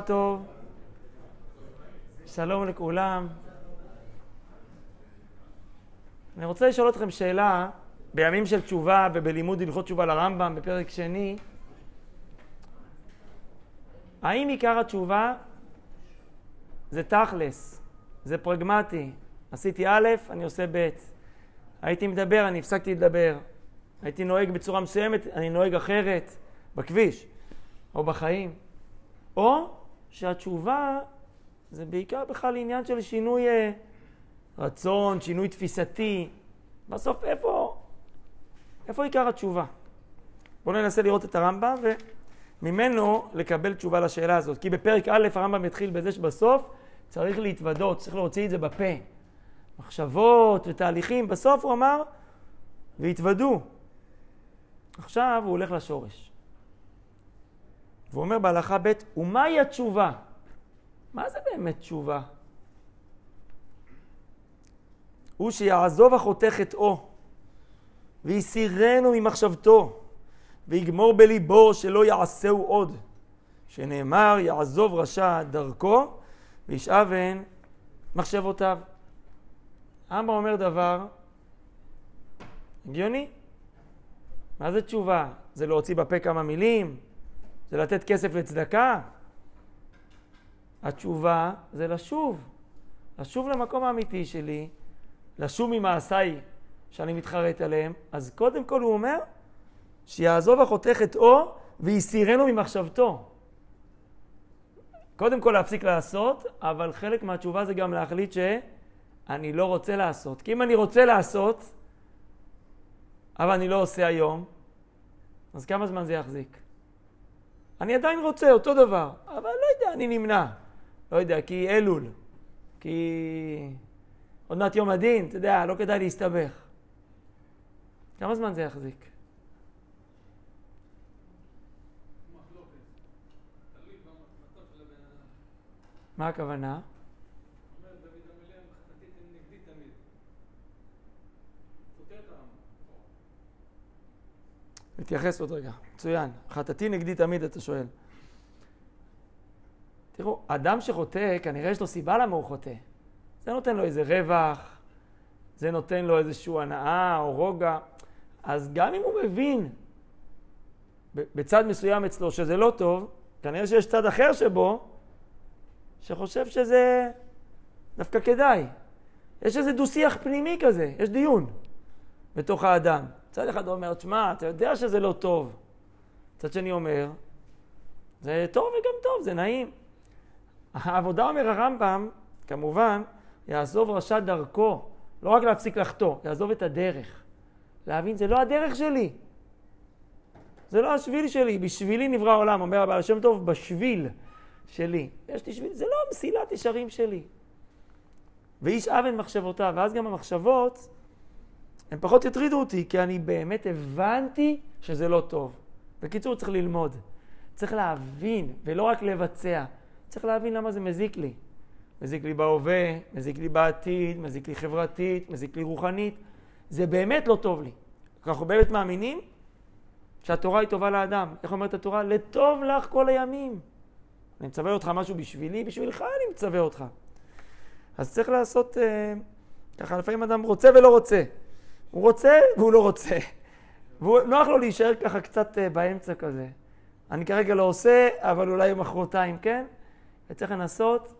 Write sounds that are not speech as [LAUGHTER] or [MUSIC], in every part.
טוב. שלום לכולם. אני רוצה לשאול אתכם שאלה, בימים של תשובה ובלימוד הלכות תשובה לרמב"ם בפרק שני, האם עיקר התשובה זה תכלס, זה פרגמטי? עשיתי א', אני עושה ב'. הייתי מדבר, אני הפסקתי לדבר. הייתי נוהג בצורה מסוימת, אני נוהג אחרת, בכביש או בחיים. או שהתשובה זה בעיקר בכלל עניין של שינוי אה, רצון, שינוי תפיסתי. בסוף איפה, איפה עיקר התשובה? בואו ננסה לראות את הרמב"ם וממנו לקבל תשובה לשאלה הזאת. כי בפרק א' הרמב"ם התחיל בזה שבסוף צריך להתוודות, צריך להוציא את זה בפה. מחשבות ותהליכים, בסוף הוא אמר, והתוודו. עכשיו הוא הולך לשורש. והוא אומר בהלכה ב', ומהי התשובה? מה זה באמת תשובה? הוא שיעזוב החותך חטאו, ויסירנו ממחשבתו, ויגמור בליבו שלא יעשהו עוד. שנאמר, יעזוב רשע דרכו, וישאבן מחשבותיו. אבא אומר דבר הגיוני. מה זה תשובה? זה להוציא בפה כמה מילים? זה לתת כסף לצדקה? התשובה זה לשוב. לשוב למקום האמיתי שלי, לשוב ממעשיי שאני מתחרט עליהם. אז קודם כל הוא אומר, שיעזוב החותך את אור ויסירנו ממחשבתו. קודם כל להפסיק לעשות, אבל חלק מהתשובה זה גם להחליט שאני לא רוצה לעשות. כי אם אני רוצה לעשות, אבל אני לא עושה היום, אז כמה זמן זה יחזיק? אני עדיין רוצה אותו דבר, אבל לא יודע, אני נמנע. לא יודע, כי אלול, כי עוד מעט יום הדין, אתה יודע, לא כדאי להסתבך. כמה זמן זה יחזיק? מה הכוונה? נתייחס עוד רגע, מצוין. חטאתי נגדי תמיד, אתה שואל. תראו, אדם שחוטא, כנראה יש לו סיבה למה הוא חוטא. זה נותן לו איזה רווח, זה נותן לו איזושהי הנאה או רוגע. אז גם אם הוא מבין בצד מסוים אצלו שזה לא טוב, כנראה שיש צד אחר שבו שחושב שזה דווקא כדאי. יש איזה דו-שיח פנימי כזה, יש דיון בתוך האדם. צד אחד אומר, תשמע, אתה יודע שזה לא טוב. צד שני אומר, זה טוב וגם טוב, זה נעים. העבודה, אומר הרמב"ם, כמובן, יעזוב רשע דרכו, לא רק להפסיק לחטוא, יעזוב את הדרך. להבין, זה לא הדרך שלי. זה לא השביל שלי, בשבילי נברא העולם, אומר הבעל השם טוב, בשביל שלי. יש לי שביל, זה לא מסילת ישרים שלי. ואיש אבן מחשבותיו, ואז גם המחשבות, הן פחות יטרידו אותי, כי אני באמת הבנתי שזה לא טוב. בקיצור, צריך ללמוד. צריך להבין, ולא רק לבצע. צריך להבין למה זה מזיק לי. מזיק לי בהווה, מזיק לי בעתיד, מזיק לי חברתית, מזיק לי רוחנית. זה באמת לא טוב לי. אנחנו באמת מאמינים שהתורה היא טובה לאדם. איך אומרת התורה? לטוב לך כל הימים. אני מצווה אותך משהו בשבילי, בשבילך אני מצווה אותך. אז צריך לעשות, אה, ככה לפעמים אדם רוצה ולא רוצה. הוא רוצה והוא לא רוצה. ונוח לו להישאר ככה קצת אה, באמצע כזה. אני כרגע לא עושה, אבל אולי מחרתיים כן. וצריך לנסות,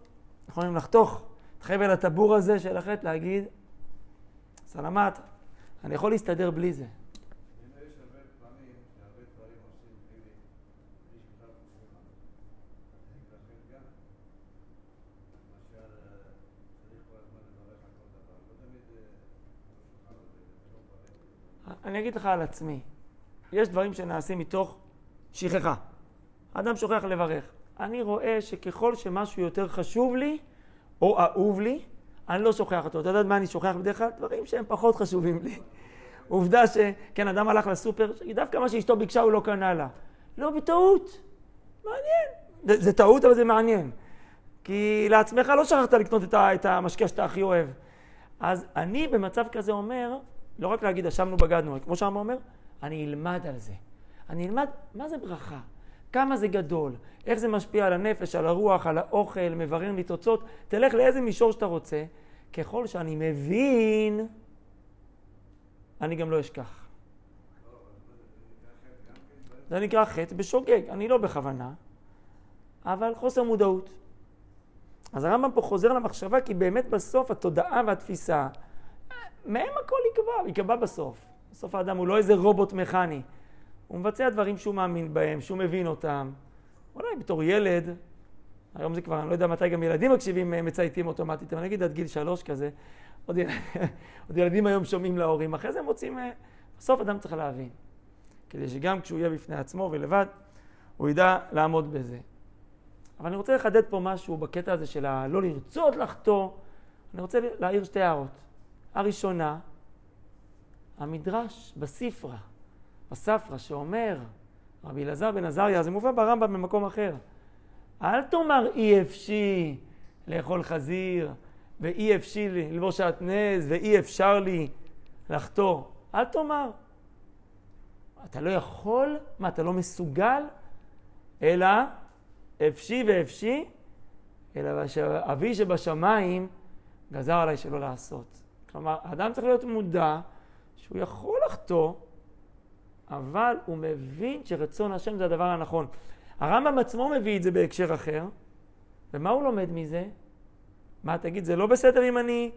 יכולים לחתוך את חבל הטבור הזה של החטא, להגיד, סלמת, אני יכול להסתדר בלי זה. אני אגיד לך על עצמי, יש דברים שנעשים מתוך שכחה. אדם שוכח לברך. אני רואה שככל שמשהו יותר חשוב לי, או אהוב לי, אני לא שוכח אותו. אתה יודע מה אני שוכח בדרך כלל? דברים שהם פחות חשובים לי. [LAUGHS] עובדה שכן, אדם הלך לסופר, דווקא מה שאשתו ביקשה הוא לא קנה לה. לא, בטעות. מעניין. זה, זה טעות, אבל זה מעניין. כי לעצמך לא שכחת לקנות את, את המשקה שאתה הכי אוהב. אז אני במצב כזה אומר, לא רק להגיד אשמנו בגדנו, כמו שהרמב"ם אומר, אני אלמד על זה. אני אלמד מה זה ברכה. כמה זה גדול, איך זה משפיע על הנפש, על הרוח, על האוכל, מברר ניצוצות, תלך לאיזה מישור שאתה רוצה. ככל שאני מבין, אני גם לא אשכח. זה נקרא חטא בשוגג, אני לא בכוונה, אבל חוסר מודעות. אז הרמב"ם פה חוזר למחשבה, כי באמת בסוף התודעה והתפיסה, מהם הכל יקבע, יקבע בסוף. בסוף האדם הוא לא איזה רובוט מכני. הוא מבצע דברים שהוא מאמין בהם, שהוא מבין אותם. אולי בתור ילד, היום זה כבר, אני לא יודע מתי גם ילדים מקשיבים, אה, מצייתים אוטומטית, אבל נגיד עד גיל שלוש כזה, עוד, ילד, [LAUGHS] עוד ילדים היום שומעים להורים, אחרי זה הם רוצים, אה, בסוף אדם צריך להבין. כדי שגם כשהוא יהיה בפני עצמו ולבד, הוא ידע לעמוד בזה. אבל אני רוצה לחדד פה משהו בקטע הזה של הלא לרצות לחטוא. אני רוצה להעיר שתי הערות. הראשונה, המדרש בספרה, בספרה, שאומר, רבי אלעזר בן עזריה, זה מובא ברמב"ם במקום אחר. אל תאמר אי אפשי לאכול חזיר, ואי אפשי ללבוש שעטנז, ואי אפשר לי לחטוא. אל תאמר. אתה לא יכול? מה, אתה לא מסוגל? אלא אפשי ואפשי, אלא שאבי שבשמיים גזר עליי שלא לעשות. כלומר, האדם צריך להיות מודע שהוא יכול לחטוא, אבל הוא מבין שרצון השם זה הדבר הנכון. הרמב"ם עצמו מביא את זה בהקשר אחר, ומה הוא לומד מזה? מה, תגיד, זה לא בסדר אם אני...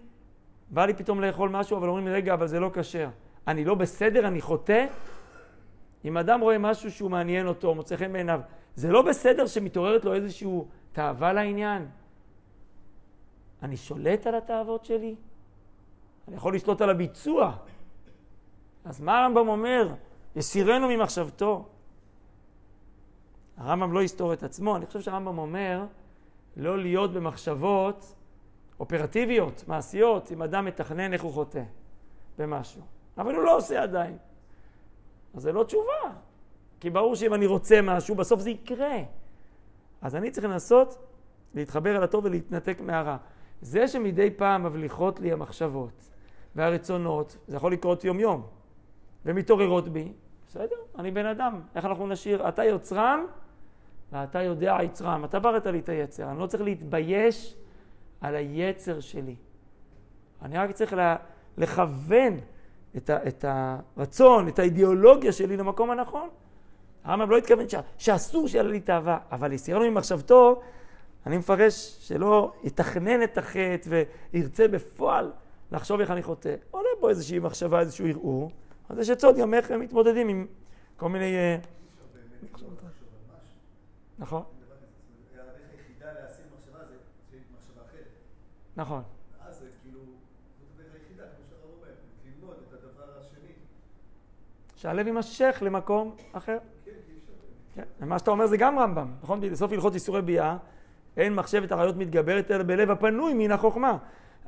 בא לי פתאום לאכול משהו, אבל אומרים לי, רגע, אבל זה לא כשר. אני לא בסדר, אני חוטא? אם אדם רואה משהו שהוא מעניין אותו, מוצא חן בעיניו, זה לא בסדר שמתעוררת לו איזושהי תאווה לעניין? אני שולט על התאוות שלי? אני יכול לשלוט על הביצוע. אז מה הרמב"ם אומר? יסירנו ממחשבתו. הרמב"ם לא יסתור את עצמו, אני חושב שהרמב"ם אומר לא להיות במחשבות אופרטיביות, מעשיות, אם אדם מתכנן איך הוא חוטא במשהו. אבל הוא לא עושה עדיין. אז זה לא תשובה. כי ברור שאם אני רוצה משהו, בסוף זה יקרה. אז אני צריך לנסות להתחבר אל הטוב ולהתנתק מהרע. זה שמדי פעם מבליחות לי המחשבות והרצונות, זה יכול לקרות יום-יום, ומתעוררות בי, בסדר, אני בן אדם, איך אנחנו נשאיר? אתה יוצרם ואתה יודע יצרם. אתה בראת לי את היצר, אני לא צריך להתבייש על היצר שלי. אני רק צריך לה, לכוון את, ה, את הרצון, את האידיאולוגיה שלי למקום הנכון. הרמב"ם לא התכוון ש, שאסור שיהיה לי תאווה, אבל יסירנו ממחשבתו, אני מפרש שלא יתכנן את החטא וירצה בפועל לחשוב איך אני חוטא. עולה פה איזושהי מחשבה, איזשהו ערעור, אז יש עצות גם איך הם מתמודדים עם כל מיני... אה, נכון. נכון. שהלב יימשך למקום אחר. כן, ומה שאתה אומר זה גם רמב"ם, נכון? בסוף הלכות איסורי ביאה, אין מחשבת עריות מתגברת אלא בלב הפנוי מן החוכמה.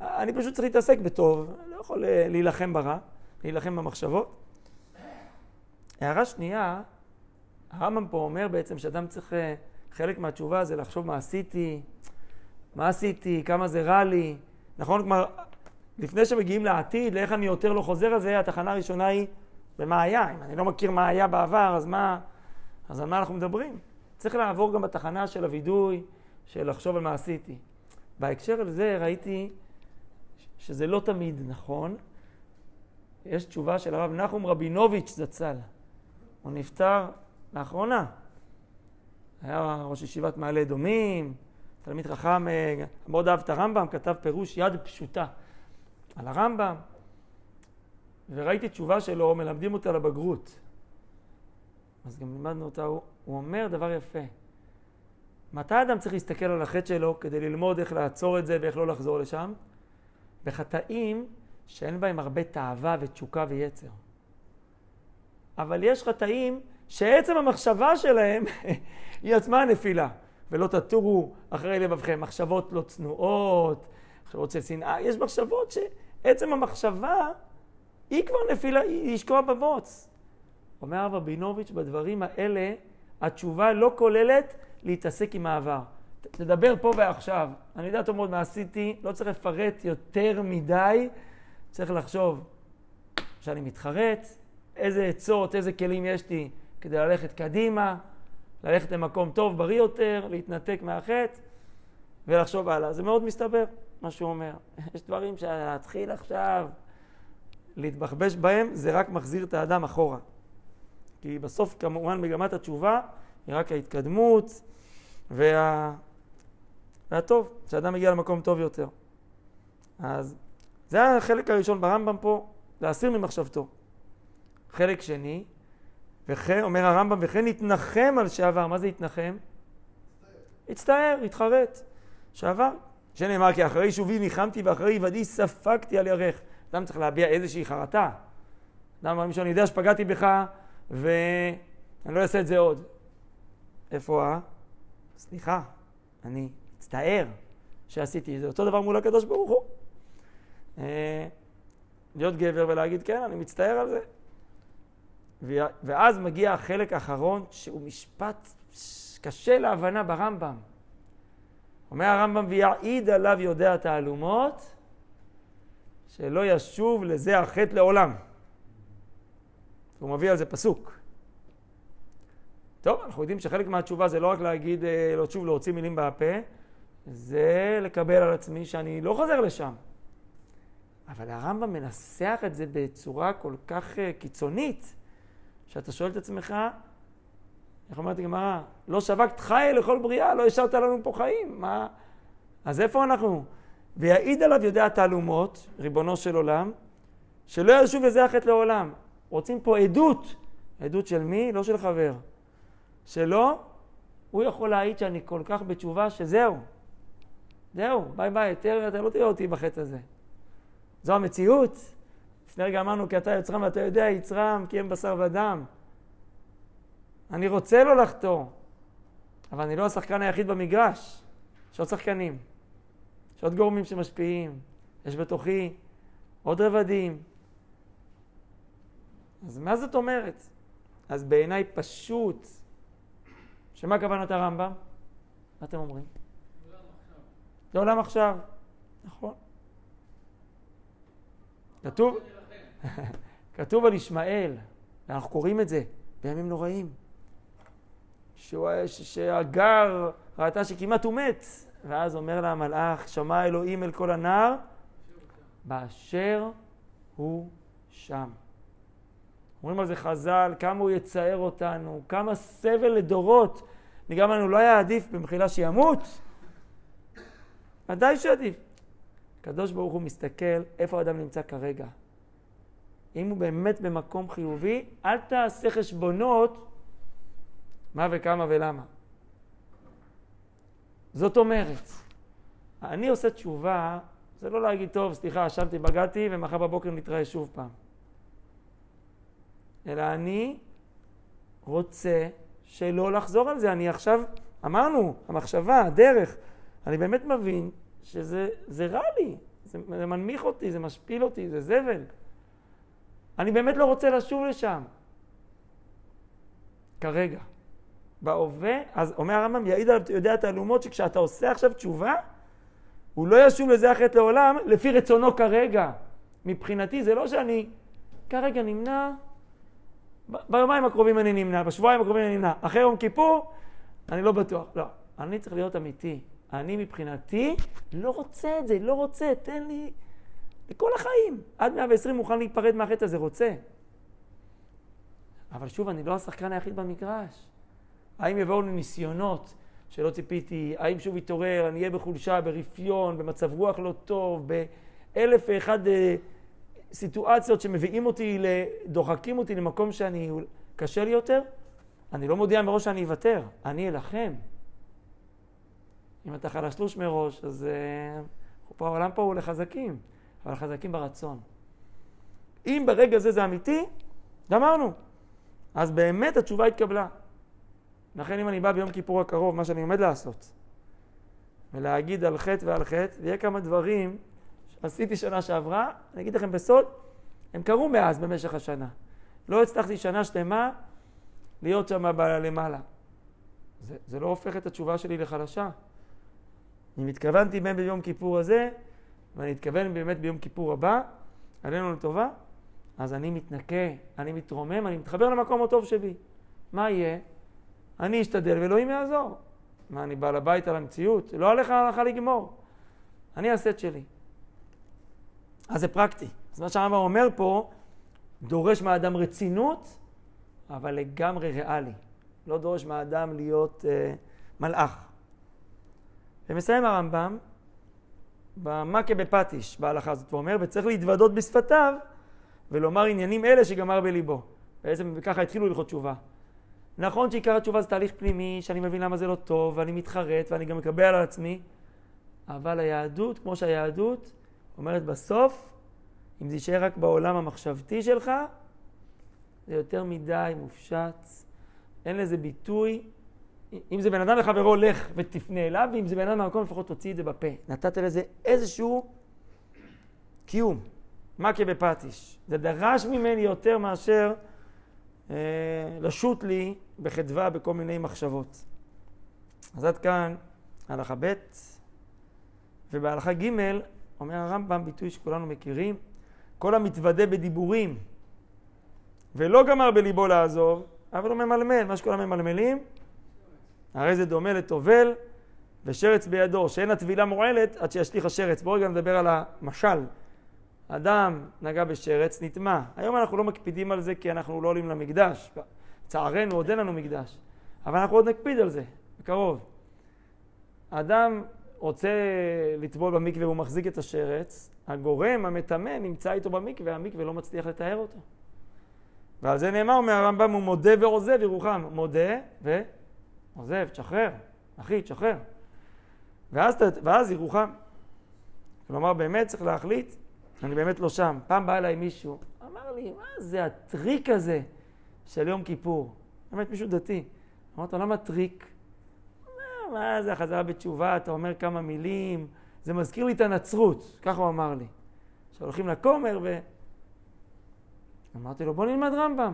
אני פשוט צריך להתעסק בטוב, לא יכול אה, להילחם ברע, להילחם במחשבות. הערה שנייה, הרמב"ם פה אומר בעצם שאדם צריך, אה, חלק מהתשובה זה לחשוב מה עשיתי, מה עשיתי, כמה זה רע לי. נכון? כלומר, לפני שמגיעים לעתיד, לאיך אני יותר לא חוזר על זה, התחנה הראשונה היא ומה היה. אם אני לא מכיר מה היה בעבר, אז מה, אז על מה אנחנו מדברים? צריך לעבור גם בתחנה של הווידוי, של לחשוב על מה עשיתי. בהקשר לזה ראיתי שזה לא תמיד נכון. יש תשובה של הרב נחום רבינוביץ' זצ"ל. הוא נפטר לאחרונה. היה ראש ישיבת מעלה אדומים, תלמיד חכם, אה, מאוד אהב את הרמב"ם, כתב פירוש יד פשוטה על הרמב"ם. וראיתי תשובה שלו, מלמדים אותה לבגרות. אז גם לימדנו אותה, הוא, הוא אומר דבר יפה. מתי אדם צריך להסתכל על החטא שלו כדי ללמוד איך לעצור את זה ואיך לא לחזור לשם? בחטאים שאין בהם הרבה תאווה ותשוקה ויצר. אבל יש חטאים שעצם המחשבה שלהם [LAUGHS] היא עצמה הנפילה. ולא תטורו אחרי לבבכם. מחשבות לא צנועות, מחשבות של שנאה. יש מחשבות שעצם המחשבה היא כבר נפילה, היא לשקוע בבוץ. אומר הרב רבינוביץ', בדברים האלה התשובה לא כוללת להתעסק עם העבר. תדבר פה ועכשיו. אני יודע טוב מאוד מה עשיתי, לא צריך לפרט יותר מדי, צריך לחשוב שאני מתחרט, איזה עצות, איזה כלים יש לי כדי ללכת קדימה, ללכת למקום טוב, בריא יותר, להתנתק מהחטא ולחשוב הלאה. זה מאוד מסתבר, מה שהוא אומר. [LAUGHS] יש דברים שלהתחיל עכשיו להתבחבש בהם, זה רק מחזיר את האדם אחורה. כי בסוף כמובן מגמת התשובה היא רק ההתקדמות וה... והטוב, שאדם מגיע למקום טוב יותר. אז זה החלק הראשון ברמב"ם פה, להסיר ממחשבתו. חלק שני, וכן, אומר הרמב"ם, וכן יתנחם על שעבר. מה זה יתנחם? הצטער, התחרט. שעבר. שנאמר כי אחרי שובי ניחמתי ואחרי היוודי ספגתי על ירך. אדם צריך להביע איזושהי חרטה. אדם אומר שאני יודע שפגעתי בך ואני לא אעשה את זה עוד. איפה ה... סליחה, אני מצטער שעשיתי את זה. אותו דבר מול הקדוש ברוך הוא. אה, להיות גבר ולהגיד כן, אני מצטער על זה. ואז מגיע החלק האחרון, שהוא משפט קשה להבנה ברמב"ם. אומר הרמב"ם, ויעיד עליו יודע תעלומות, שלא ישוב לזה החטא לעולם. הוא מביא על זה פסוק. טוב, אנחנו יודעים שחלק מהתשובה זה לא רק להגיד, אה, לא שוב להוציא מילים בפה, זה לקבל על עצמי שאני לא חוזר לשם. אבל הרמב"ם מנסח את זה בצורה כל כך אה, קיצונית, שאתה שואל את עצמך, איך אומרת הגמרא? לא שבקת חי לכל בריאה, לא השארת לנו פה חיים. מה? אז איפה אנחנו? ויעיד עליו יודע תעלומות, ריבונו של עולם, שלא ישוב לזה החטא לעולם. רוצים פה עדות. עדות של מי? לא של חבר. שלא, הוא יכול להעיד שאני כל כך בתשובה שזהו. זהו, ביי ביי, יותר אתה לא תראה אותי בחטא הזה. זו המציאות. לפני רגע אמרנו כי אתה יוצרם ואתה יודע יצרם כי הם בשר ודם. אני רוצה לא לחתור, אבל אני לא השחקן היחיד במגרש. יש עוד שחקנים, יש עוד גורמים שמשפיעים, יש בתוכי עוד רבדים. אז מה זאת אומרת? אז בעיניי פשוט, שמה כוונת הרמב"ם? מה אתם אומרים? זה עולם עכשיו, נכון. כתוב, [LAUGHS] כתוב על ישמעאל, ואנחנו קוראים את זה בימים נוראים, שהגר ראתה שכמעט הוא מת, ואז אומר לה המלאך, שמע אלוהים אל כל הנער, באשר הוא שם. אומרים על זה חז"ל, כמה הוא יצער אותנו, כמה סבל לדורות. נגרם לנו, לא היה עדיף במחילה שימות? ודאי שעדיף. הקדוש ברוך הוא מסתכל איפה האדם נמצא כרגע. אם הוא באמת במקום חיובי, אל תעשה חשבונות מה וכמה ולמה. זאת אומרת, אני עושה תשובה, זה לא להגיד, טוב, סליחה, אשמתי, בגדתי, ומחר בבוקר נתראה שוב פעם. אלא אני רוצה שלא לחזור על זה. אני עכשיו, אמרנו, המחשבה, הדרך, אני באמת מבין שזה רע לי, זה, זה מנמיך אותי, זה משפיל אותי, זה זבל. אני באמת לא רוצה לשוב לשם. כרגע. בהווה, אז אומר הרמב"ם, יעיד עליו, יודע תעלומות, שכשאתה עושה עכשיו תשובה, הוא לא ישוב לזה החטא לעולם, לפי רצונו כרגע. מבחינתי זה לא שאני כרגע נמנע, ביומיים הקרובים אני נמנע, בשבועיים הקרובים אני נמנע, אחרי יום כיפור, אני לא בטוח. לא, אני צריך להיות אמיתי. אני מבחינתי לא רוצה את זה, לא רוצה, תן לי לכל החיים. עד 120 מוכן להיפרד מהחטא הזה, רוצה. אבל שוב, אני לא השחקן היחיד במגרש. האם יבואו לי ניסיונות שלא ציפיתי? האם שוב יתעורר, אני אהיה בחולשה, ברפיון, במצב רוח לא טוב, באלף ואחד אה, סיטואציות שמביאים אותי, דוחקים אותי למקום שאני, קשה לי יותר? אני לא מודיע מראש שאני אוותר, אני אלחם. אם אתה חלשלוש מראש, אז uh, פה, העולם פה הוא לחזקים, אבל חזקים ברצון. אם ברגע זה זה אמיתי, גמרנו. אז באמת התשובה התקבלה. לכן אם אני בא ביום כיפור הקרוב, מה שאני עומד לעשות, ולהגיד על חטא ועל חטא, ויהיה כמה דברים שעשיתי שנה שעברה, אני אגיד לכם בסוד, הם קרו מאז במשך השנה. לא הצלחתי שנה שלמה להיות שם למעלה. זה, זה לא הופך את התשובה שלי לחלשה. אם התכוונתי בין ביום כיפור הזה, ואני אתכוון באמת ביום כיפור הבא, עלינו לטובה, אז אני מתנקה, אני מתרומם, אני מתחבר למקום הטוב שבי. מה יהיה? אני אשתדל ואלוהים יעזור. מה, אני בעל הבית על המציאות? לא עליך הלכה לגמור. אני אעשה את שלי. אז זה פרקטי. אז מה שהרמב"ם אומר פה, דורש מהאדם רצינות, אבל לגמרי ריאלי. לא דורש מהאדם להיות אה, מלאך. ומסיים הרמב"ם במכה בפטיש בהלכה הזאת, ואומר, וצריך להתוודות בשפתיו ולומר עניינים אלה שגמר בליבו. בעצם ככה התחילו ללכות תשובה. נכון שעיקר התשובה זה תהליך פנימי, שאני מבין למה זה לא טוב, ואני מתחרט, ואני גם מקבל על עצמי, אבל היהדות, כמו שהיהדות אומרת בסוף, אם זה יישאר רק בעולם המחשבתי שלך, זה יותר מדי מופשט, אין לזה ביטוי. אם זה בן אדם לחברו, לך ותפנה אליו, ואם זה בן אדם מהמקום, לפחות תוציא את זה בפה. נתת לזה איזשהו קיום. מכה בפטיש. זה דרש ממני יותר מאשר אה, לשוט לי בחדווה בכל מיני מחשבות. אז עד כאן הלכה ב', ובהלכה ג' אומר הרמב"ם ביטוי שכולנו מכירים, כל המתוודה בדיבורים ולא גמר בליבו לעזוב, אבל הוא ממלמל, מה שכולם ממלמלים, הרי זה דומה לטובל ושרץ בידו, שאין הטבילה מועלת עד שישליך השרץ. בואו רגע נדבר על המשל. אדם נגע בשרץ, נטמע. היום אנחנו לא מקפידים על זה כי אנחנו לא עולים למקדש. לצערנו עוד אין לנו מקדש. אבל אנחנו עוד נקפיד על זה, בקרוב. אדם רוצה לטבול במקווה והוא מחזיק את השרץ, הגורם, המטמא, נמצא איתו במקווה, המקווה לא מצליח לטהר אותו. ועל זה נאמר מהרמב"ם, הוא מודה ועוזב ירוחם. מודה ועוזב, תשחרר, אחי, תשחרר. ואז, ואז ירוחם. כלומר, באמת צריך להחליט, אני באמת לא שם. פעם בא אליי מישהו, אמר לי, מה זה הטריק הזה של יום כיפור? באמת מישהו דתי. אמרתי לו, למה טריק? מה, זה החזרה בתשובה, אתה אומר כמה מילים, זה מזכיר לי את הנצרות, ככה הוא אמר לי. שהולכים לכומר ו... אמרתי לו, בוא נלמד רמב"ם.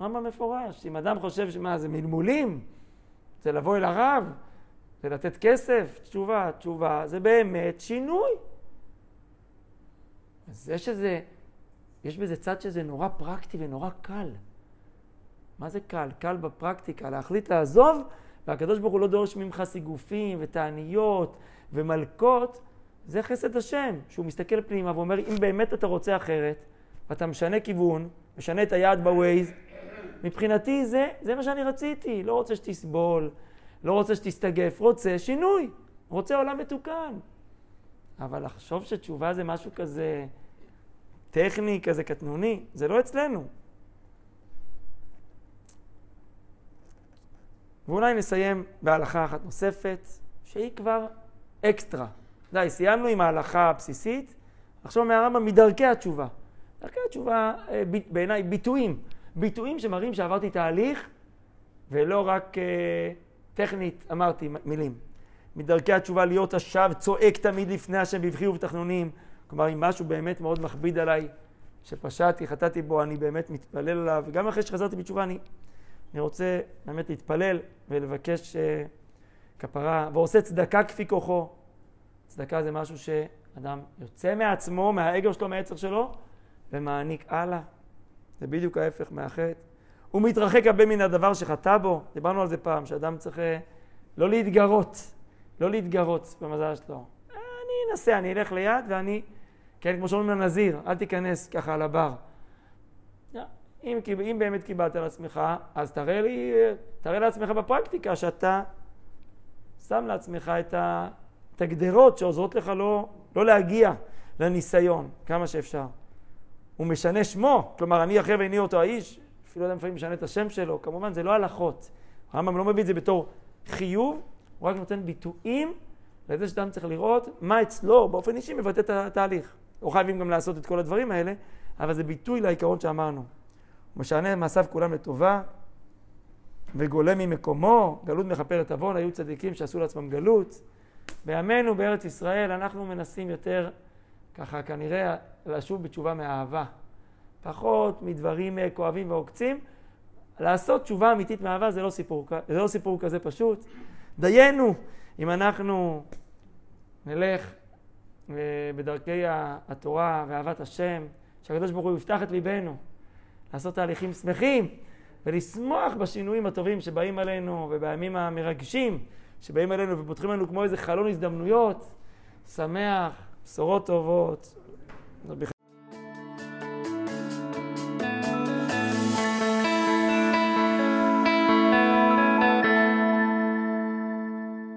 רמב"ם מפורש. אם אדם חושב שמה, זה מלמולים, זה לבוא אל הרב, זה לתת כסף, תשובה, תשובה, זה באמת שינוי. אז יש איזה, יש בזה צד שזה נורא פרקטי ונורא קל. מה זה קל? קל בפרקטיקה, להחליט לעזוב, והקדוש ברוך הוא לא דורש ממך סיגופים ותעניות ומלקות, זה חסד השם, שהוא מסתכל פנימה ואומר, אם באמת אתה רוצה אחרת, ואתה משנה כיוון, משנה את היעד בווייז, מבחינתי זה, זה מה שאני רציתי. לא רוצה שתסבול, לא רוצה שתסתגף, רוצה שינוי, רוצה עולם מתוקן. אבל לחשוב שתשובה זה משהו כזה טכני, כזה קטנוני, זה לא אצלנו. ואולי נסיים בהלכה אחת נוספת, שהיא כבר אקסטרה. די, סיימנו עם ההלכה הבסיסית, עכשיו מהרמב"ם מדרכי התשובה. דרכי התשובה אה, בעיניי ביטויים, ביטויים שמראים שעברתי תהליך ולא רק אה, טכנית אמרתי מילים. מדרכי התשובה להיות השב צועק תמיד לפני השם בבכי ובתחנונים. כלומר, אם משהו באמת מאוד מכביד עליי, שפשעתי, חטאתי בו, אני באמת מתפלל עליו, וגם אחרי שחזרתי בתשובה אני, אני רוצה באמת להתפלל ולבקש אה, כפרה, ועושה צדקה כפי כוחו. צדקה זה משהו שאדם יוצא מעצמו, מהאגו שלו, מהעצר שלו, ומעניק הלאה. זה בדיוק ההפך מהחטא. הוא מתרחק הרבה מן הדבר שחטא בו. דיברנו על זה פעם, שאדם צריך אה, לא להתגרות, לא להתגרות במזל שלו. אני אנסה, אני אלך ליד ואני, כן, כמו שאומרים לנזיר, אל תיכנס ככה על הבר. אם, אם באמת קיבלת על עצמך, אז תראה לי, תראה לעצמך בפרקטיקה שאתה שם לעצמך את, הגדרות שעוזרות לך לא, לא להגיע לניסיון כמה שאפשר. הוא משנה שמו, כלומר אני אחרי ועיני אותו האיש, אפילו אדם לפעמים משנה את השם שלו, כמובן זה לא הלכות. הרמב"ם לא מביא את זה בתור חיוב, הוא רק נותן ביטויים לזה שאדם צריך לראות מה אצלו באופן אישי מבטא את התהליך. לא חייבים גם לעשות את כל הדברים האלה, אבל זה ביטוי לעיקרון שאמרנו. משנה מעשיו כולם לטובה, וגולה ממקומו, גלות מכפרת עוון, היו צדיקים שעשו לעצמם גלות. בימינו בארץ ישראל אנחנו מנסים יותר, ככה כנראה, לשוב בתשובה מאהבה. פחות מדברים אה, כואבים ועוקצים. לעשות תשובה אמיתית מאהבה זה לא סיפור, זה לא סיפור כזה פשוט. דיינו, אם אנחנו נלך אה, בדרכי התורה ואהבת השם, שהקדוש ברוך הוא יפתח את ליבנו, לעשות תהליכים שמחים, ולשמוח בשינויים הטובים שבאים עלינו, ובימים המרגשים שבאים עלינו ופותחים לנו כמו איזה חלון הזדמנויות. שמח, בשורות טובות.